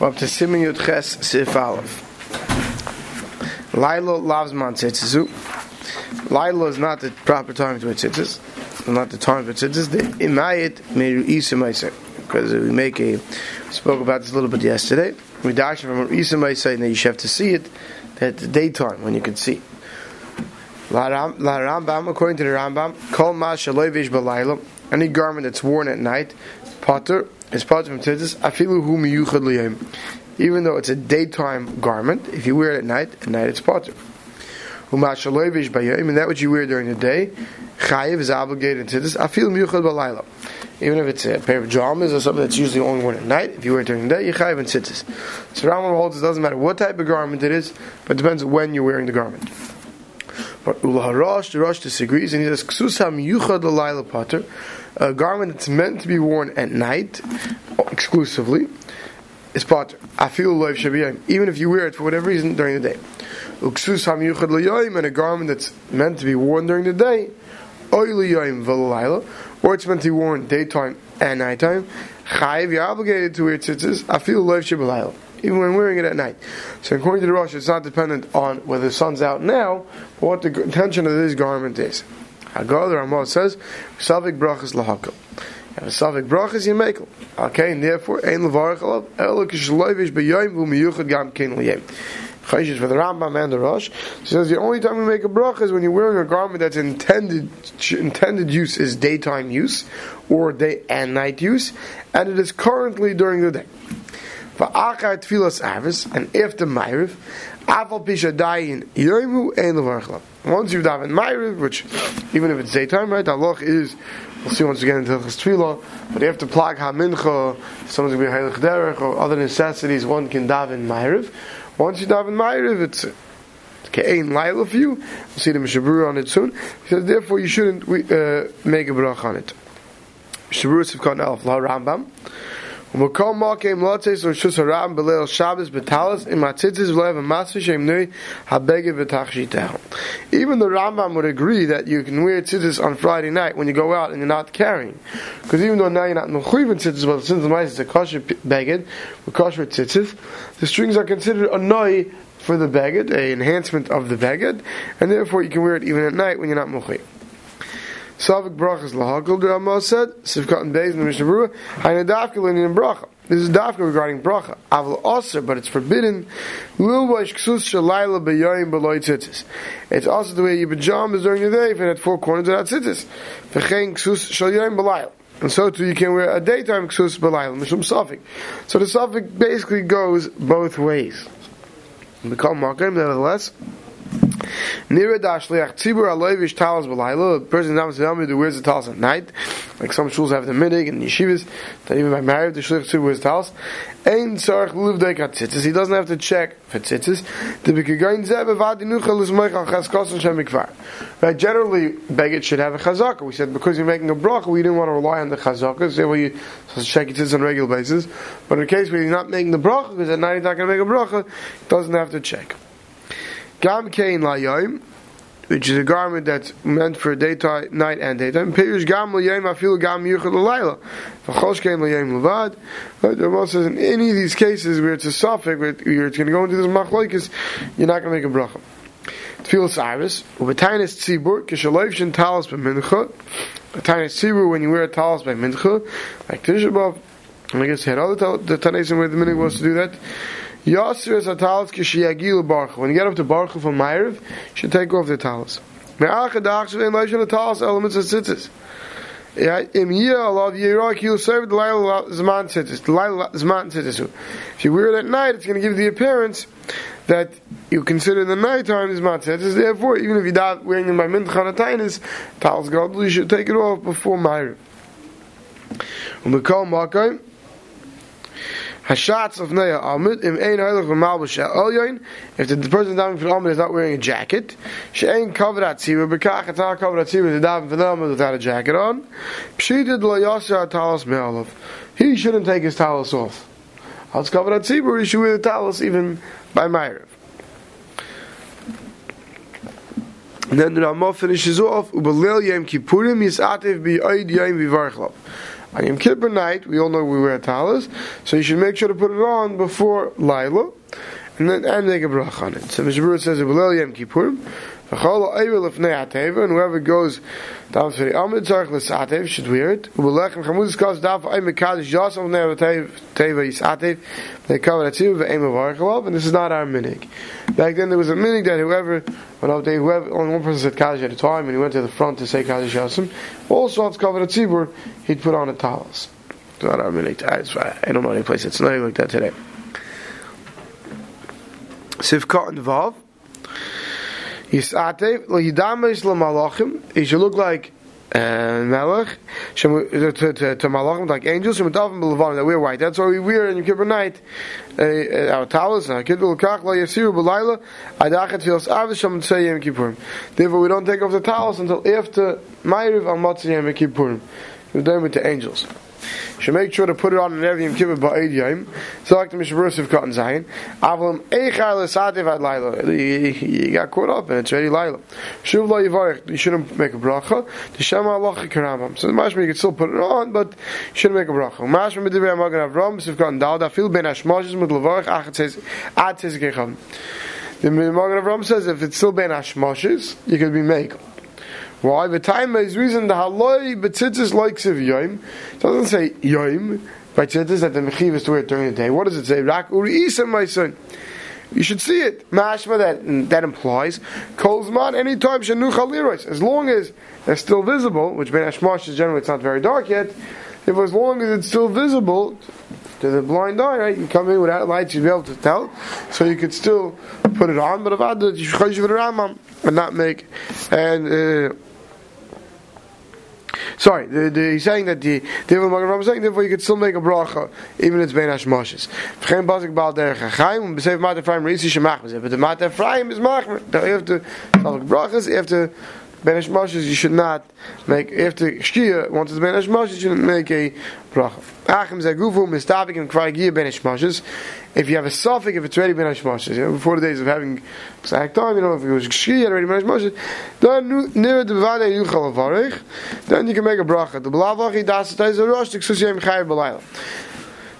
Up to Simen Yud Ches Sif Aleph. Laila loves man tzitzizu. Laila is not the proper time to tzitzis. Not the time for tzitzis. The imayit meru isa meiser. Because we make a, we spoke about this a little bit yesterday. We dash from isa meiser and you should have to see it at the daytime when you can see. La Ram- La Rambam, according to the Rambam, kol ma shalovish balayla, any garment that's worn at night, potter, is potter from tzitzis, afilu hu miyuchad. Even though it's a daytime garment, if you wear it at night, at night it's potter. Huma shalovish bayim, and that which you wear during the day, chayiv is obligated to this, afilu miyuchad balayla. Even if it's a pair of pajamas or something that's usually only worn at night, if you wear it during the day, you chayiv and tzitzis. So Rambam holds it doesn't matter what type of garment it is, but it depends when you're wearing the garment. But Ulaharash, the Rosh disagrees, and he says, Ksusam Yuchad Laila Potter, a garment that's meant to be worn at night exclusively, is Potter. Afil Loiv Shabiyim, even if you wear it for whatever reason during the day. Uksusam Yuchad Layoim, and a garment that's meant to be worn during the day, Oy Layoim Velaila, or it's meant to be worn daytime and nighttime, Chayiv, you're obligated to wear tzitzis, Afil Loiv Shabilayla even when wearing it at night. So according to the Rosh, it's not dependent on whether the sun's out now, but what the intention of this garment is. Hagar, the Ramah says, Savik brachas lahakal. Have a Savik brachas yemekel. Okay, and therefore, ein levarach alav, elo kishloivish beyoim vu miyuchad gam ken liyem. Chayshish for the Rambam and the Rosh. He says the only time we make a bracha is when you're wearing a garment that's intended intended use is daytime use or day and night use, and it is currently during the day. Va'achar tfilas avis, and after Ma'ariv, aval pisha dayin yoimu ein levarchla. Once you've davened Ma'ariv, which, even if it's daytime, right, halach is, we'll see once again in Hilchas Tfilah, but after plag ha-mincha, someone's going to be heilig derech, or other necessities, one can daven Ma'ariv. Once you daven Ma'ariv, it's Ke'ein Laila for you. We'll see the Mishabur on it soon. He says, therefore, you shouldn't uh, make a brach on it. Mishabur Sivkot Elf, La Rambam. Lotes or Shus Haram Belel Shabbos Betalis in Matzitzis Vlev and Masvi Shem Nui Habege V'Tachshitah. Even the Rambam would agree that you can wear tzitzis on Friday night when you go out and you're not carrying, because even though now you're not mechuyev in tzitzis, but since the mice is a kosher beged, with kosher tzitzis, the strings are considered a noi for the beged, a enhancement of the beged, and therefore you can wear it even at night when you're not mechuyev. Savik brachas lahakol, the Ramah said, Sivkat and Beis in the Mishnah Berurah, Haina dafka in bracha. This is dafka regarding bracha. Aval also, but it's forbidden. Lil boish ksus shalayla beyoyim beloy tzitzis. It's also the way your pajamas during the day if it had four corners without tzitzis. V'chein ksus shalayim belayil. And so too you can wear a daytime ksus belayil, mishum safik. So the safik basically goes both ways. Become makim, nevertheless. Nira dashliach tzibur aloyvish talis b'layla. A person not who wears the talis at night, like some shuls have the midig and yeshivas. That even by marriage the shliach tzibur wears talis. Ein tzarich luv dekat tzitzis. He doesn't have to check for tzitzis. The b'kigayin and. Right, generally, begit should have a chazaka. We said because you're making a bracha, we didn't want to rely on the chazaka. So well, check tzitzis on a regular basis. But in the case where you're not making the bracha, because at night he's not going to make a bracha, he doesn't have to check. Gam kein layom, which is a garment that's meant for daytime, night and daytime. Pirish gam layom afil gam yuchad layla. V'chosh kein layom levad. But the Rambam says in any of these cases where it's a suffix, where it's going to go into this machlokes, you're not going to make a bracha. Tefillah Cyrus, Ubetainis Tzibur, Kishaloiv Shin Talis B'Mincha, Betainis Tzibur, when you wear a Talis by Mincha, like Tisha B'Av, and I guess he had tal- the Tanaisim where the minhag was to do that. Yasir is a talis kishiyagil baruch. When you get up to baruch from Ma'ariv, you should take off the talis. Me'achad achshav en leishan the talis elements of tzitzis. Im yeh alav yirak you'll serve the laila zman tzitzis. The laila zman tzitzis. If you wear it at night, it's going to give the appearance that you consider the night nighttime zman tzitzis. Therefore, even if you're not wearing them by minchana tainis, talis gadol, you should take it off before Ma'ariv. Umekal makayim. Hashatz of Neya Amid, im ein heilig v'mal b'shel elyoin, if the person davening for the Amid is not wearing a jacket, she'ein covered at tzibur, b'kach it's not covered at tzibur, for the Amid without a jacket on, pshitid lo yasir talis me'alav. He shouldn't take his talis off. It's covered at tzibur, he should wear the talis even by Ma'ariv. And then the Ramah finishes off, Ubelil Yom Kippurim Yisativ B'Yoid Yom V'Varchlav. On Yom Kippur night, we all know we wear talis, so you should make sure to put it on before Laila, and then and make a brach on it. So Mishabur says, Yom Kippurim, and whoever goes down to the Amid Tzarech L'Satev should wear it. Ubelech and Chamuz Kaz Daf Ay Mekadosh Yosef Ne'er Teva Yisatev They cover Atziv Ve'em Avarchalav and this is not our minig. Back then there was a minig that whoever when up whoever only one person said Kaddish at a time and he went to the front to say Kaddish Yosef also to cover Atzibur he'd put on a talis. It's not our minig. I don't know any place that's not like that today. Sivka and Vav Yisatev lo yidamesh lo malachim. He should look like uh, melech to, to, to, to malachim like angels. Shemitavim b'levanim that we're white. That's why we wear in Yom Kippur night uh, uh our towels. Our kid will kach lo yasiru b'layla adachet filos avisham tzei Yom Kippurim. Therefore, we don't take off the towels until after Ma'ariv al Matzah Yom Kippurim. We're done with the angels. Should make sure to put it on an every Yom Kippur ba'ed yom. So like the Mishnah of Cotton Zayin. Avlam eichar l'sativ ad laila. You got caught up and it's ready laila. Shuv lo yivarech. You shouldn't make a bracha. The Shema Allah karambam. So the mashma you can still put it on, but you shouldn't make a bracha. Mashma midivrei amagan avram. Of Cotton Dal. Dafil ben hashmoshes mit levarech achat says ad says kecham. The Magen Avram says if it's still ben hashmoshes, you could be make. Why? The time is reason the haloi betzitzis likes of yom. It doesn't say yom. By tzitzis that the mechiv is to wear during the day. What does it say? Rak uri my son. You should see it. Mashma that that implies kolzman anytime shenu chaliros. As long as they're still visible, which ben ashmash is generally it's not very dark yet. If as long as it's still visible to the blind eye, right? You come in without lights, you'd be able to tell. So you could still put it on, but if I did, you and not make and. Uh, Sorry, the, the, he's saying that the David Magen is saying therefore you could still make a bracha even if it's bein hashmoshes. V'chein bazik bal derech hachaim and b'seif mat Ephraim reisi shemachmez. But the mat Ephraim is machmer. You have to make brachas. You have to ben hashmoshes. You should not make. To shkia once it's ben hashmoshes. You shouldn't make a bracha. If you have a suffix, if it's already ben hashmoshes, you know, before the days of having exact time, you know, if it was shkia already ben hashmoshes, then near the vade yuchal avarich, then you can make a bracha. The belavachi das tais a rosh.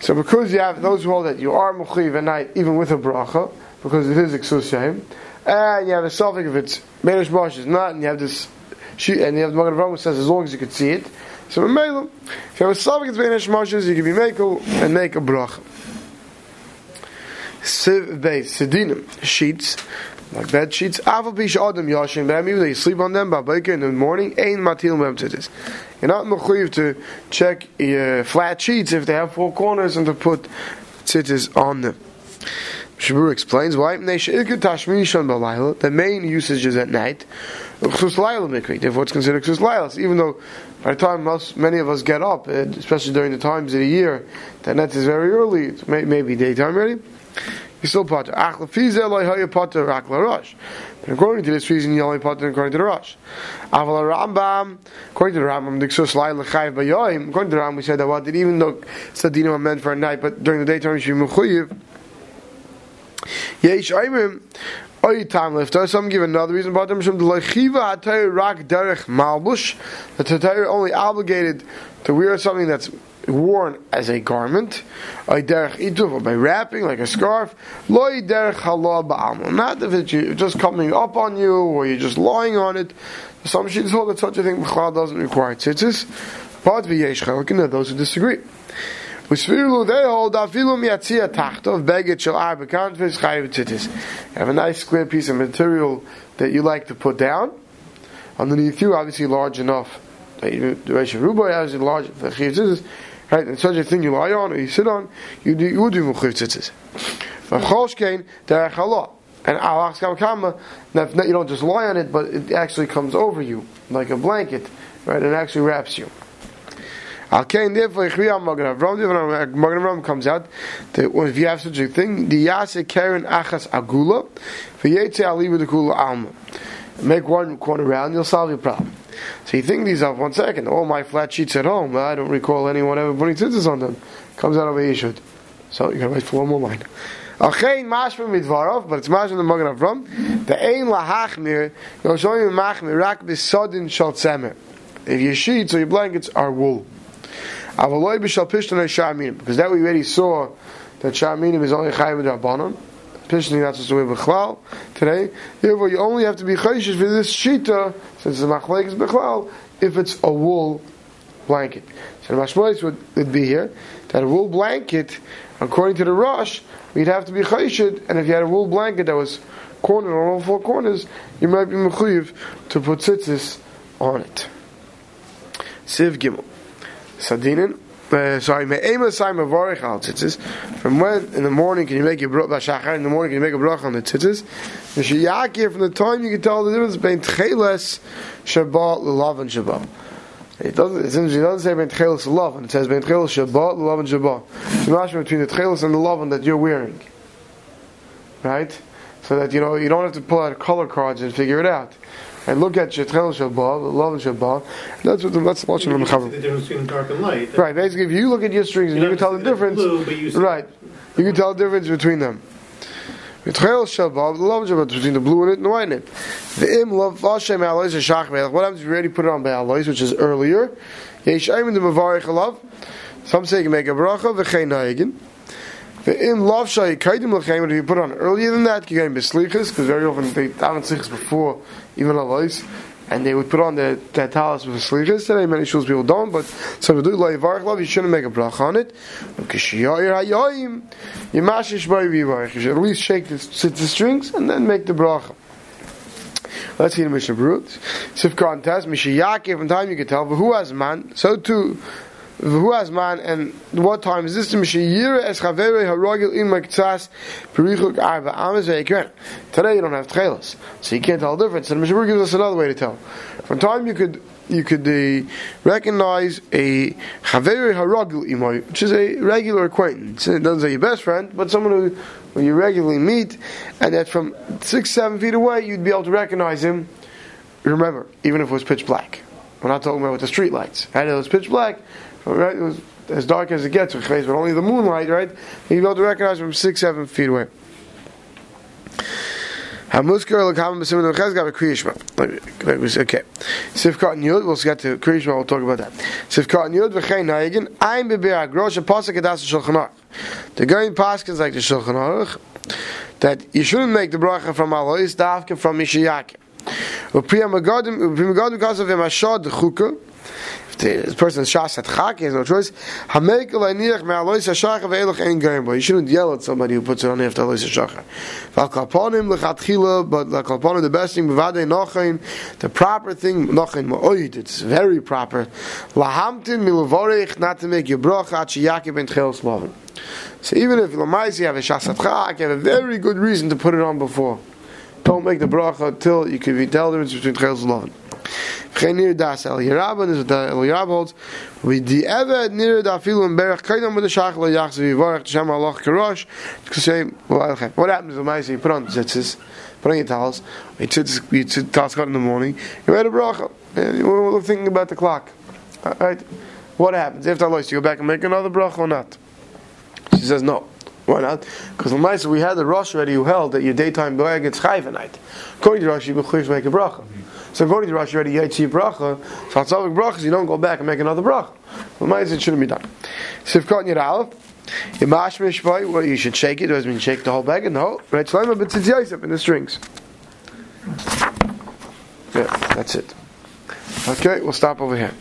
So because you have those who hold that you are mechiv at night, even with a bracha, because it is exusiaim, and you have a suffix if it's ben hashmoshes, not, and you have this and you have the Magen Avraham says as long as you can see it. So in Meilam, if you have a suffix between Hashmashas, you can be Mekel and make a brach. Siv Beis, Sedinim, sheets, like bed sheets, Aval Bish Adam Yashin, but maybe they sleep on them, Babaika in the morning, Ein Matil Mem Tzitzis. You're not mechuyev to check your flat sheets if they have four corners and to put tzitzis on them. Shabur explains why the main usage is at night. Therefore, it's considered ksus lailas, even though by the time most many of us get up, especially during the times of the year, that net is very early. It's may, maybe daytime already. You still potter. But according to this reason, you only potter according to the Rosh. Aval Rambam, according to the Rambam. According to the Rambam, we said that what did even though sadinim are meant for a night, but during the daytime you should be mechuyev. Yesh Aimim, some give another reason. About them, the Tatayr only obligated to wear something that's worn as a garment, by wrapping like a scarf, not if it's just coming up on you, or you're just lying on it, some shits hold that such a thing doesn't require tzitzis, but those who disagree. You have a nice square piece of material that you like to put down. Underneath you, obviously large enough. The ratio rubo has a large. Right, and such a thing you lie on or you sit on, you do you do chayiv tzitzis. V'cholshkein derech halot. And alach kama, you don't just lie on it, but it actually comes over you like a blanket, right? It actually wraps you. Al Kain therefore Ichriya Magen Avram, Magen Avram comes out that if you have such a thing, the Yase Karen Achas Agula, for Yetze Ali with the Kula Alma. Make one corner round, you'll solve your problem. So you think these up one second. All my flat sheets at home, I don't recall anyone ever putting scissors on them. Comes out of a Yeshud. So you can write for one more line. Achein mashma midvarov, but it's mashma the Magen Avram. The ein lahachmir, you'll show you machmir rak bisodin shal tzemer. If your sheets or your blankets are wool. Avaloi b'shal pishtan sha'aminim. Because that we already saw that sha'aminim is only chayiv rabbanon. Pishtan not supposed to wear b'chlal today. Therefore, you only have to be chayshish for this shita, since the machlek is b'chlal, if it's a wool blanket. So the mashmois would, would be here that a wool blanket, according to the Rosh, we'd have to be chayshid, and if you had a wool blanket that was cornered on all four corners, you might be mechuyev to put tzitzis on it. Siv Gimel. Sadinin. Uh, sorry, me'ema sai mavarich al tzitzis. From when in the morning can you make your bracha? In the morning can you make a bracha on the tzitzis? Mishiyakir from the time you can tell the difference between tcheles shabbat lulav and shabbat. It doesn't. It doesn't say ben tcheles lulav, it says ben tcheles shabbat lulav and shabbat. It's between the tcheles and the lulav that you're wearing, right? So that you know you don't have to pull out color cards and figure it out and look at Shetrel Shabbat, Love and Shabbat. That's what the, that's the Lashon of The difference between dark and light. Right. Basically, if you look at your strings and you can tell the difference, blue, you right? You can tell the difference between them. Shetrel Shabbat, Love and Shabbat between the blue and it and the white in it. The Im Love Vashem Alois and Shach Melech. What happens if you already put it on Be'alois, which is earlier? Yeshayim the Mavarich Alav. Some say you can make a bracha v'chein ha'egin. In love shay kaidim lechem, if you put on earlier than that, you get beslichas, because very often they daven slichas before even alayis, and they would put on the the talis with slichas. Today many shuls people don't, but so we do like varich love, you shouldn't make a brach on it. You should at least shake the, the strings and then make the bracha. Let's see the Mishnah Brut. Sif contest, Mishiyaki, from time you can tell, but who has man? So too, who has man and what time is this? Mishiyira arba. Today you don't have tchelas, so you can't tell the difference. And Mishabur gives us another way to tell. From time you could you could uh, recognize a chavere harogil imoy, which is a regular acquaintance. It doesn't say your best friend, but someone who, who you regularly meet, and that from six seven feet away you'd be able to recognize him. Remember, even if it was pitch black. We're not talking about with the street lights. Right? It was pitch black right? It was as dark as it gets with but only the moonlight, right? You'd be able to recognize from six, seven feet away. Okay. Sifkat Yud, we'll get to kriyishma, we'll talk about that. Sifkat and Yud v'chein na'egin, ein b'be'er agrosh a pasuk edas shulchan aruch. The going paskins like the shulchan aruch, that you shouldn't make the bracha from Alois, dafka from Mishayakim. Because of him person shas at chak, he has no choice. Hamek leiniach me'alois hashachar ve'elach ein You shouldn't yell at somebody who puts it on after alois hashachar. V'al lechatchila, but la kalponim the best thing b'vadei nochain, the proper thing nochain ma'oid. It's very proper. Lahamtin milavorech, not to make your bracha at sheyakib ben tchel slavin. So even if lamais you have a shas at chak, you have a very good reason to put it on before. Don't make the bracha until you can tell the difference between tchel slavin. V'chein das el Yerabban is what El Yerab holds. The Eved nir da filu in Berach kaidam with the Shach lo yachz v'yivarach t'shem Allah karosh. To say, what happens when I say you put on tzitzis, put on your towels, you tzitzis, you tzitzis in the morning, you read a bracha, and you're thinking about the clock. Right? What happens? After Allah, you go back and make another bracha or not? She says no. Why not? Because the we had the Rosh already who held that your daytime bag gets chayv night. According to Rosh, you make a bracha. So according to Rashi, already Yaitzi bracha. So Hatzavik brachas, you don't go back and make another bracha. Well, it shouldn't be done. Sivkot Yid Aleph. Yimash Mishpay, well, you should shake it. It doesn't shake the whole bag and the whole. Right, Shlomo, but it's Yosef in the strings. Yeah, that's it. Okay, we'll stop over here.